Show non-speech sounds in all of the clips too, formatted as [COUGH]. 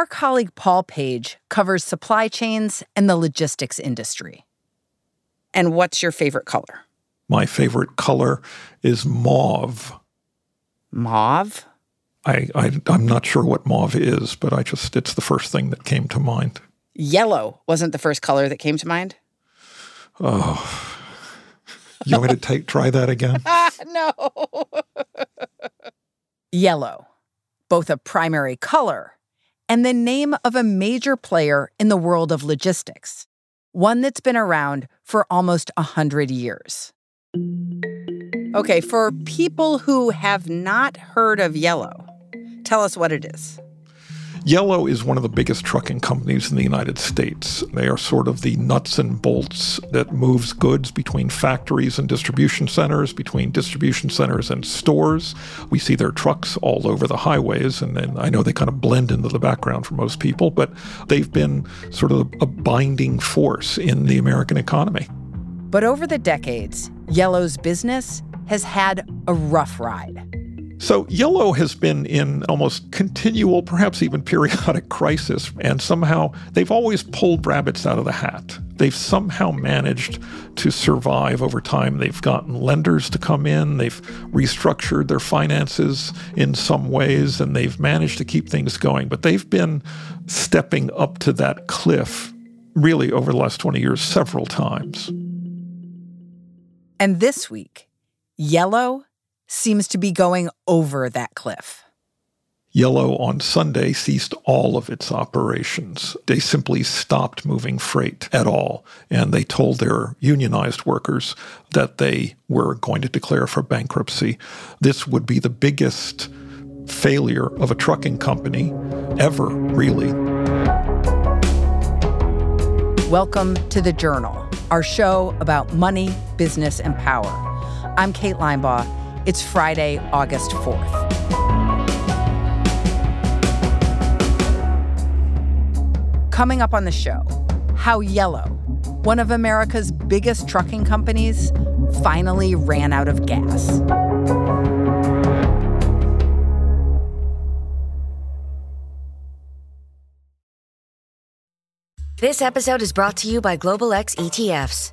Our colleague Paul Page covers supply chains and the logistics industry. And what's your favorite color? My favorite color is mauve. Mauve? I, I I'm not sure what mauve is, but I just it's the first thing that came to mind. Yellow wasn't the first color that came to mind. Oh, you want me to [LAUGHS] take try that again? [LAUGHS] no. [LAUGHS] Yellow, both a primary color and the name of a major player in the world of logistics, one that's been around for almost a hundred years. Okay, for people who have not heard of Yellow, tell us what it is. Yellow is one of the biggest trucking companies in the United States. They are sort of the nuts and bolts that moves goods between factories and distribution centers, between distribution centers and stores. We see their trucks all over the highways, and, I know they kind of blend into the background for most people, but they've been sort of a binding force in the American economy. But over the decades, Yellow's business has had a rough ride. So, Yellow has been in almost continual, perhaps even periodic [LAUGHS] crisis, and somehow they've always pulled rabbits out of the hat. They've somehow managed to survive over time. They've gotten lenders to come in, they've restructured their finances in some ways, and they've managed to keep things going. But they've been stepping up to that cliff really over the last 20 years several times. And this week, Yellow seems to be going over that cliff. Yellow on Sunday ceased all of its operations. They simply stopped moving freight at all. And they told their unionized workers that they were going to declare for bankruptcy. This would be the biggest failure of a trucking company ever, really. Welcome to The Journal, our show about money, business, and power. I'm Kate Linebaugh it's Friday, August 4th. Coming up on the show, how Yellow, one of America's biggest trucking companies, finally ran out of gas. This episode is brought to you by Global X ETFs.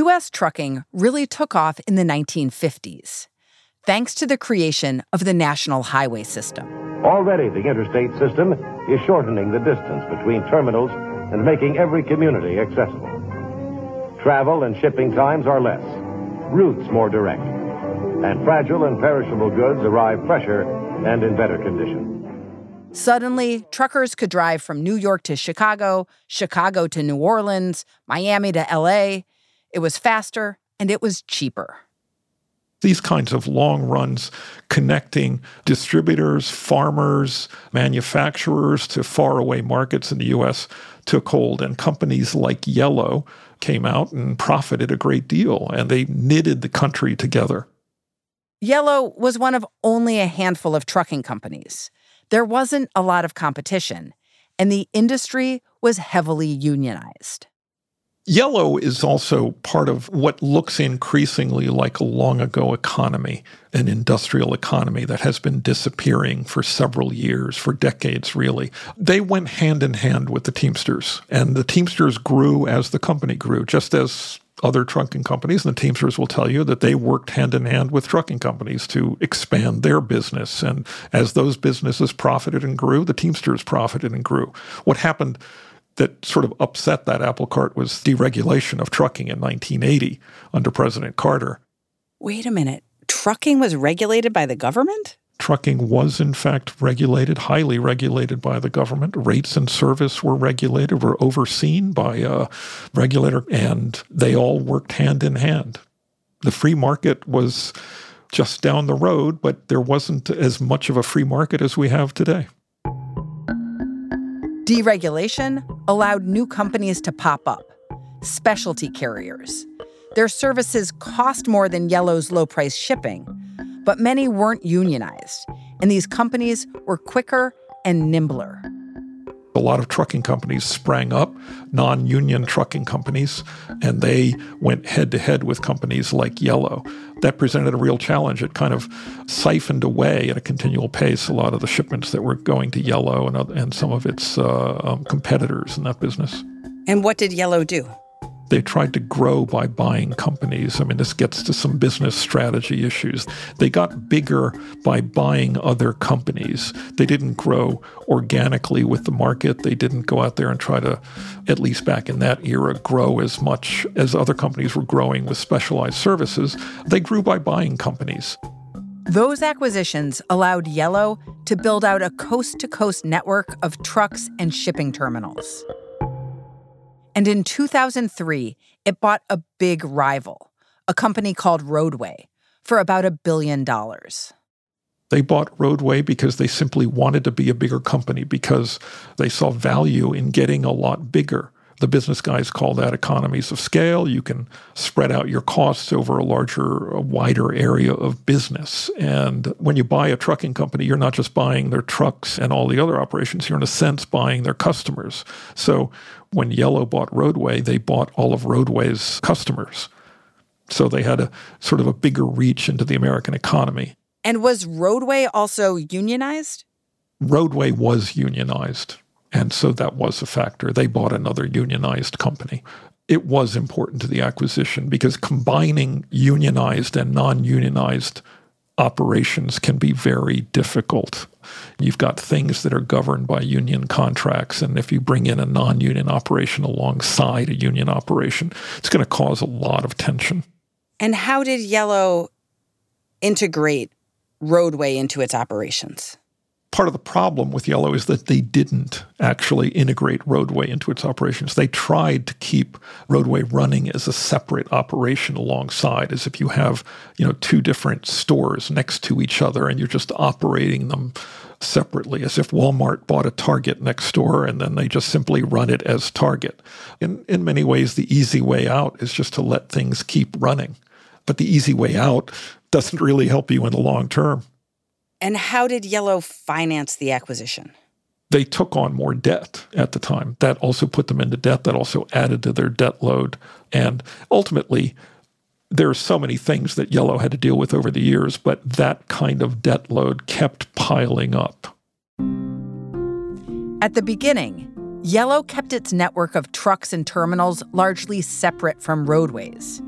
U.S. trucking really took off in the 1950s, thanks to the creation of the National Highway System. Already, the interstate system is shortening the distance between terminals and making every community accessible. Travel and shipping times are less, routes more direct, and fragile and perishable goods arrive fresher and in better condition. Suddenly, truckers could drive from New York to Chicago, Chicago to New Orleans, Miami to LA, it was faster and it was cheaper. These kinds of long runs connecting distributors, farmers, manufacturers to faraway markets in the US took hold, and companies like Yellow came out and profited a great deal, and they knitted the country together. Yellow was one of only a handful of trucking companies. There wasn't a lot of competition, and the industry was heavily unionized. Yellow is also part of what looks increasingly like a long ago economy, an industrial economy that has been disappearing for several years, for decades, really. They went hand in hand with the Teamsters, and the Teamsters grew as the company grew, just as other trucking companies, and the Teamsters will tell you that they worked hand in hand with trucking companies to expand their business. And as those businesses profited and grew, the Teamsters profited and grew. What happened that sort of upset that apple cart was deregulation of trucking in 1980 under President Carter. Wait a minute. Trucking was regulated by the government? Trucking was, in fact, regulated, highly regulated by the government. Rates and service were regulated, were overseen by a regulator, and they all worked hand in hand. The free market was just down the road, but there wasn't as much of a free market as we have today. Deregulation allowed new companies to pop up, specialty carriers. Their services cost more than Yellow's low price shipping, but many weren't unionized, and these companies were quicker and nimbler. A lot of trucking companies sprang up, non union trucking companies, and they went head to head with companies like Yellow. That presented a real challenge. It kind of siphoned away at a continual pace a lot of the shipments that were going to Yellow and, and some of its uh, um, competitors in that business. And what did Yellow do? They tried to grow by buying companies. I mean, this gets to some business strategy issues. They got bigger by buying other companies. They didn't grow organically with the market. They didn't go out there and try to, at least back in that era, grow as much as other companies were growing with specialized services. They grew by buying companies. Those acquisitions allowed Yellow to build out a coast to coast network of trucks and shipping terminals. And in 2003, it bought a big rival, a company called Roadway, for about a billion dollars. They bought Roadway because they simply wanted to be a bigger company because they saw value in getting a lot bigger. The business guys call that economies of scale. You can spread out your costs over a larger, a wider area of business. And when you buy a trucking company, you're not just buying their trucks and all the other operations, you're in a sense buying their customers. So when Yellow bought Roadway, they bought all of Roadway's customers. So they had a sort of a bigger reach into the American economy. And was Roadway also unionized? Roadway was unionized. And so that was a factor. They bought another unionized company. It was important to the acquisition because combining unionized and non unionized operations can be very difficult. You've got things that are governed by union contracts, and if you bring in a non union operation alongside a union operation, it's going to cause a lot of tension. And how did Yellow integrate Roadway into its operations? Part of the problem with Yellow is that they didn't actually integrate Roadway into its operations. They tried to keep Roadway running as a separate operation alongside, as if you have, you know, two different stores next to each other and you're just operating them separately, as if Walmart bought a Target next door and then they just simply run it as Target. In in many ways, the easy way out is just to let things keep running. But the easy way out doesn't really help you in the long term. And how did Yellow finance the acquisition? They took on more debt at the time. That also put them into debt. That also added to their debt load. And ultimately, there are so many things that Yellow had to deal with over the years, but that kind of debt load kept piling up. At the beginning, Yellow kept its network of trucks and terminals largely separate from Roadway's,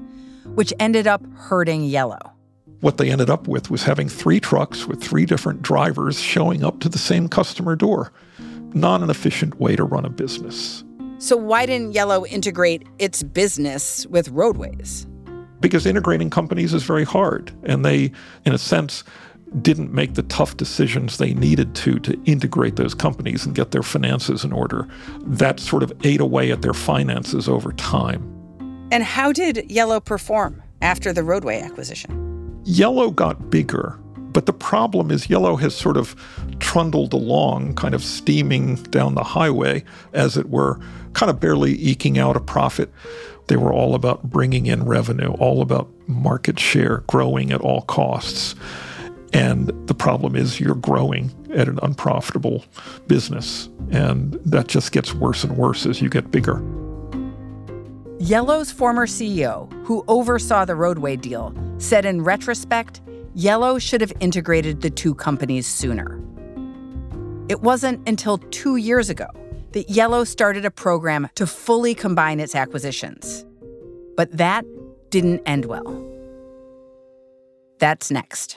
which ended up hurting Yellow what they ended up with was having three trucks with three different drivers showing up to the same customer door. Not an efficient way to run a business. So, why didn't Yellow integrate its business with Roadway's? Because integrating companies is very hard. And they, in a sense, didn't make the tough decisions they needed to to integrate those companies and get their finances in order. That sort of ate away at their finances over time. And how did Yellow perform after the Roadway acquisition? Yellow got bigger, but the problem is Yellow has sort of trundled along, kind of steaming down the highway, as it were, kind of barely eking out a profit. They were all about bringing in revenue, all about market share, growing at all costs. And the problem is you're growing at an unprofitable business. And that just gets worse and worse as you get bigger. Yellow's former CEO, who oversaw the Roadway deal, said in retrospect, Yellow should have integrated the two companies sooner. It wasn't until two years ago that Yellow started a program to fully combine its acquisitions. But that didn't end well. That's next.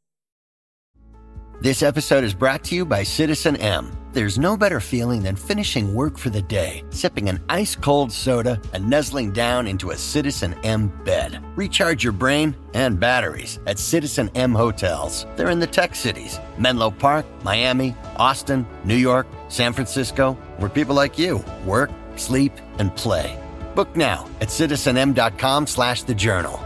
This episode is brought to you by Citizen M. There's no better feeling than finishing work for the day, sipping an ice cold soda, and nuzzling down into a Citizen M bed. Recharge your brain and batteries at Citizen M hotels. They're in the tech cities Menlo Park, Miami, Austin, New York, San Francisco, where people like you work, sleep, and play. Book now at citizenm.com slash the journal.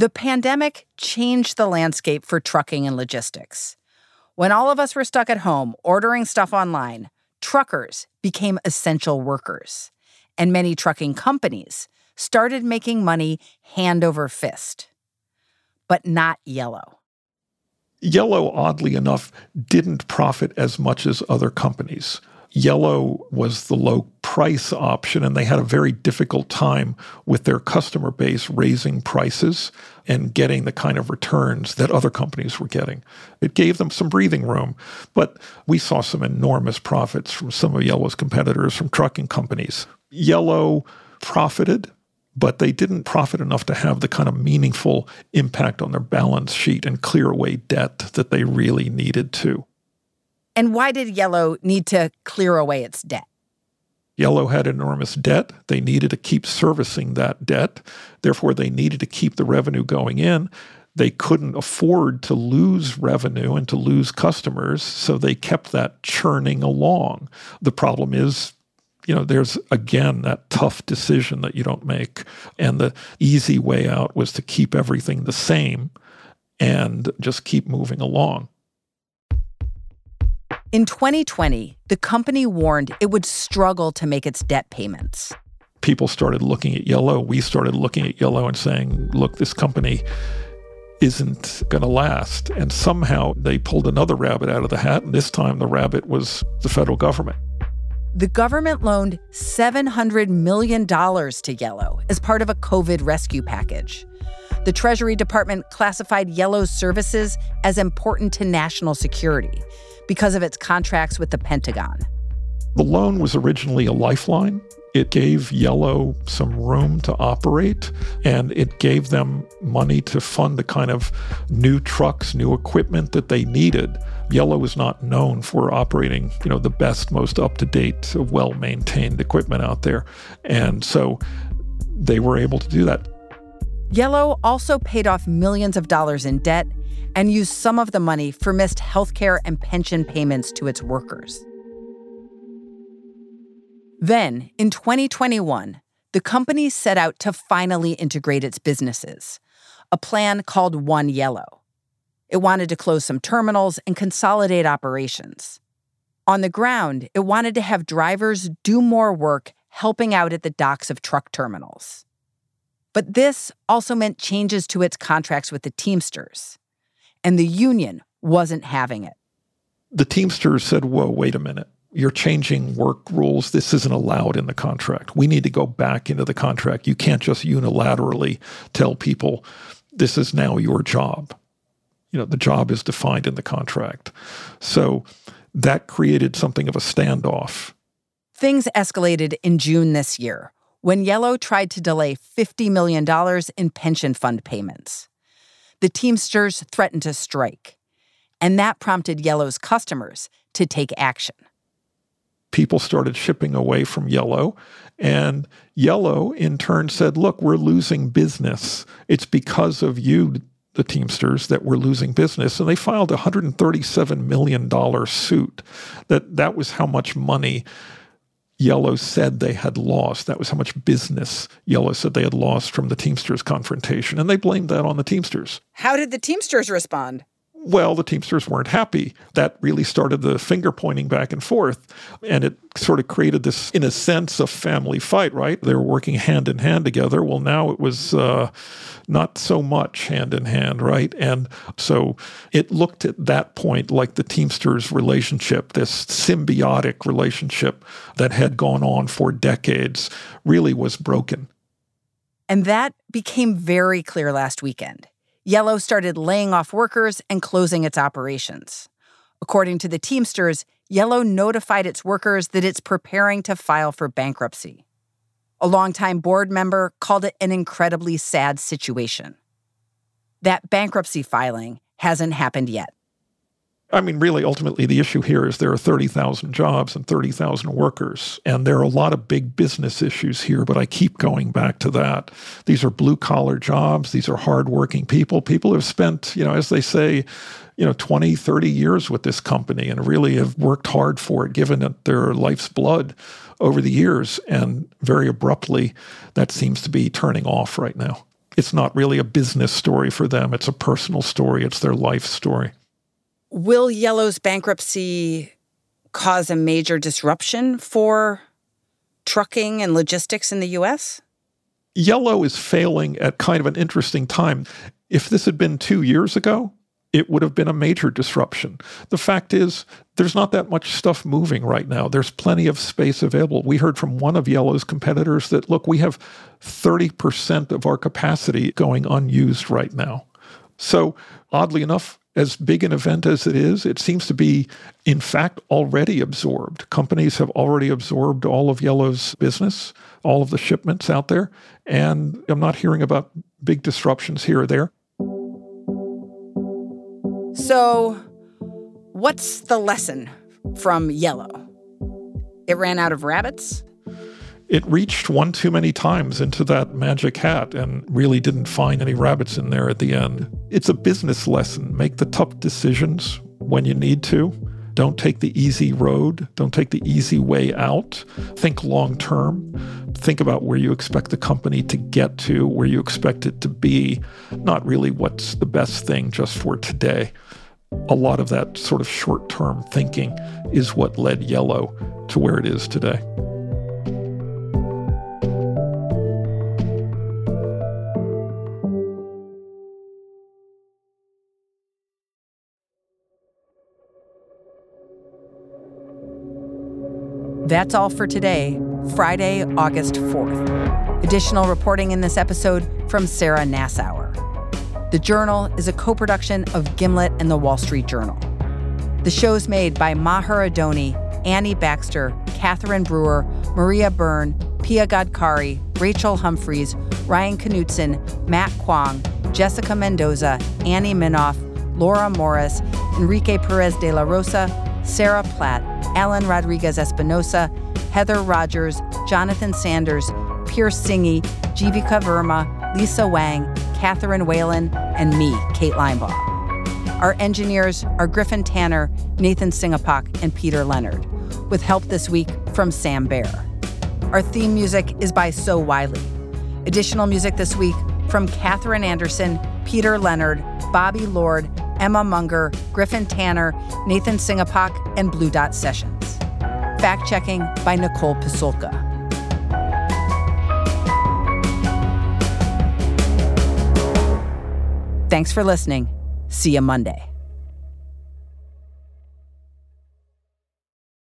The pandemic changed the landscape for trucking and logistics. When all of us were stuck at home ordering stuff online, truckers became essential workers, and many trucking companies started making money hand over fist. But not Yellow. Yellow, oddly enough, didn't profit as much as other companies. Yellow was the low price option, and they had a very difficult time with their customer base raising prices and getting the kind of returns that other companies were getting. It gave them some breathing room, but we saw some enormous profits from some of Yellow's competitors, from trucking companies. Yellow profited, but they didn't profit enough to have the kind of meaningful impact on their balance sheet and clear away debt that they really needed to. And why did Yellow need to clear away its debt? Yellow had enormous debt. They needed to keep servicing that debt. Therefore, they needed to keep the revenue going in. They couldn't afford to lose revenue and to lose customers, so they kept that churning along. The problem is, you know, there's again that tough decision that you don't make. And the easy way out was to keep everything the same and just keep moving along. In 2020, the company warned it would struggle to make its debt payments. People started looking at Yellow. We started looking at Yellow and saying, look, this company isn't going to last. And somehow they pulled another rabbit out of the hat. And this time the rabbit was the federal government. The government loaned $700 million to Yellow as part of a COVID rescue package. The Treasury Department classified Yellow's services as important to national security because of its contracts with the Pentagon. The loan was originally a lifeline. It gave Yellow some room to operate, and it gave them money to fund the kind of new trucks, new equipment that they needed. Yellow is not known for operating, you know, the best, most up-to-date, well-maintained equipment out there. And so they were able to do that. Yellow also paid off millions of dollars in debt and used some of the money for missed healthcare and pension payments to its workers. Then, in 2021, the company set out to finally integrate its businesses, a plan called One Yellow. It wanted to close some terminals and consolidate operations. On the ground, it wanted to have drivers do more work helping out at the docks of truck terminals. But this also meant changes to its contracts with the Teamsters. And the union wasn't having it. The Teamsters said, Whoa, wait a minute. You're changing work rules. This isn't allowed in the contract. We need to go back into the contract. You can't just unilaterally tell people this is now your job. You know, the job is defined in the contract. So that created something of a standoff. Things escalated in June this year when Yellow tried to delay $50 million in pension fund payments. The Teamsters threatened to strike, and that prompted Yellow's customers to take action. People started shipping away from Yellow, and Yellow in turn said, Look, we're losing business. It's because of you, the Teamsters, that we're losing business. And they filed a $137 million suit. That, that was how much money Yellow said they had lost. That was how much business Yellow said they had lost from the Teamsters confrontation. And they blamed that on the Teamsters. How did the Teamsters respond? Well, the Teamsters weren't happy. That really started the finger pointing back and forth. And it sort of created this, in a sense, a family fight, right? They were working hand in hand together. Well, now it was uh, not so much hand in hand, right? And so it looked at that point like the Teamsters relationship, this symbiotic relationship that had gone on for decades, really was broken. And that became very clear last weekend. Yellow started laying off workers and closing its operations. According to the Teamsters, Yellow notified its workers that it's preparing to file for bankruptcy. A longtime board member called it an incredibly sad situation. That bankruptcy filing hasn't happened yet. I mean, really, ultimately, the issue here is there are 30,000 jobs and 30,000 workers. And there are a lot of big business issues here, but I keep going back to that. These are blue collar jobs. These are hardworking people. People have spent, you know, as they say, you know, 20, 30 years with this company and really have worked hard for it, given it their life's blood over the years. And very abruptly, that seems to be turning off right now. It's not really a business story for them, it's a personal story, it's their life story. Will Yellow's bankruptcy cause a major disruption for trucking and logistics in the US? Yellow is failing at kind of an interesting time. If this had been two years ago, it would have been a major disruption. The fact is, there's not that much stuff moving right now. There's plenty of space available. We heard from one of Yellow's competitors that, look, we have 30% of our capacity going unused right now. So, oddly enough, as big an event as it is, it seems to be, in fact, already absorbed. Companies have already absorbed all of Yellow's business, all of the shipments out there. And I'm not hearing about big disruptions here or there. So, what's the lesson from Yellow? It ran out of rabbits? It reached one too many times into that magic hat and really didn't find any rabbits in there at the end. It's a business lesson. Make the tough decisions when you need to. Don't take the easy road. Don't take the easy way out. Think long term. Think about where you expect the company to get to, where you expect it to be, not really what's the best thing just for today. A lot of that sort of short term thinking is what led Yellow to where it is today. That's all for today, Friday, August 4th. Additional reporting in this episode from Sarah Nassauer. The Journal is a co production of Gimlet and the Wall Street Journal. The show's made by Maher Adoni, Annie Baxter, Catherine Brewer, Maria Byrne, Pia Gadkari, Rachel Humphreys, Ryan Knutson, Matt Kwong, Jessica Mendoza, Annie Minoff, Laura Morris, Enrique Perez de la Rosa, Sarah Platt, Alan Rodriguez Espinosa, Heather Rogers, Jonathan Sanders, Pierce Singgih, Jivika Verma, Lisa Wang, Catherine Whelan, and me, Kate Linebaugh. Our engineers are Griffin Tanner, Nathan Singapok, and Peter Leonard, with help this week from Sam Baer. Our theme music is by So Wylie. Additional music this week from Catherine Anderson, Peter Leonard, Bobby Lord, Emma Munger, Griffin Tanner, Nathan Singapok, and Blue Dot Sessions. Fact checking by Nicole Pasulka. Thanks for listening. See you Monday.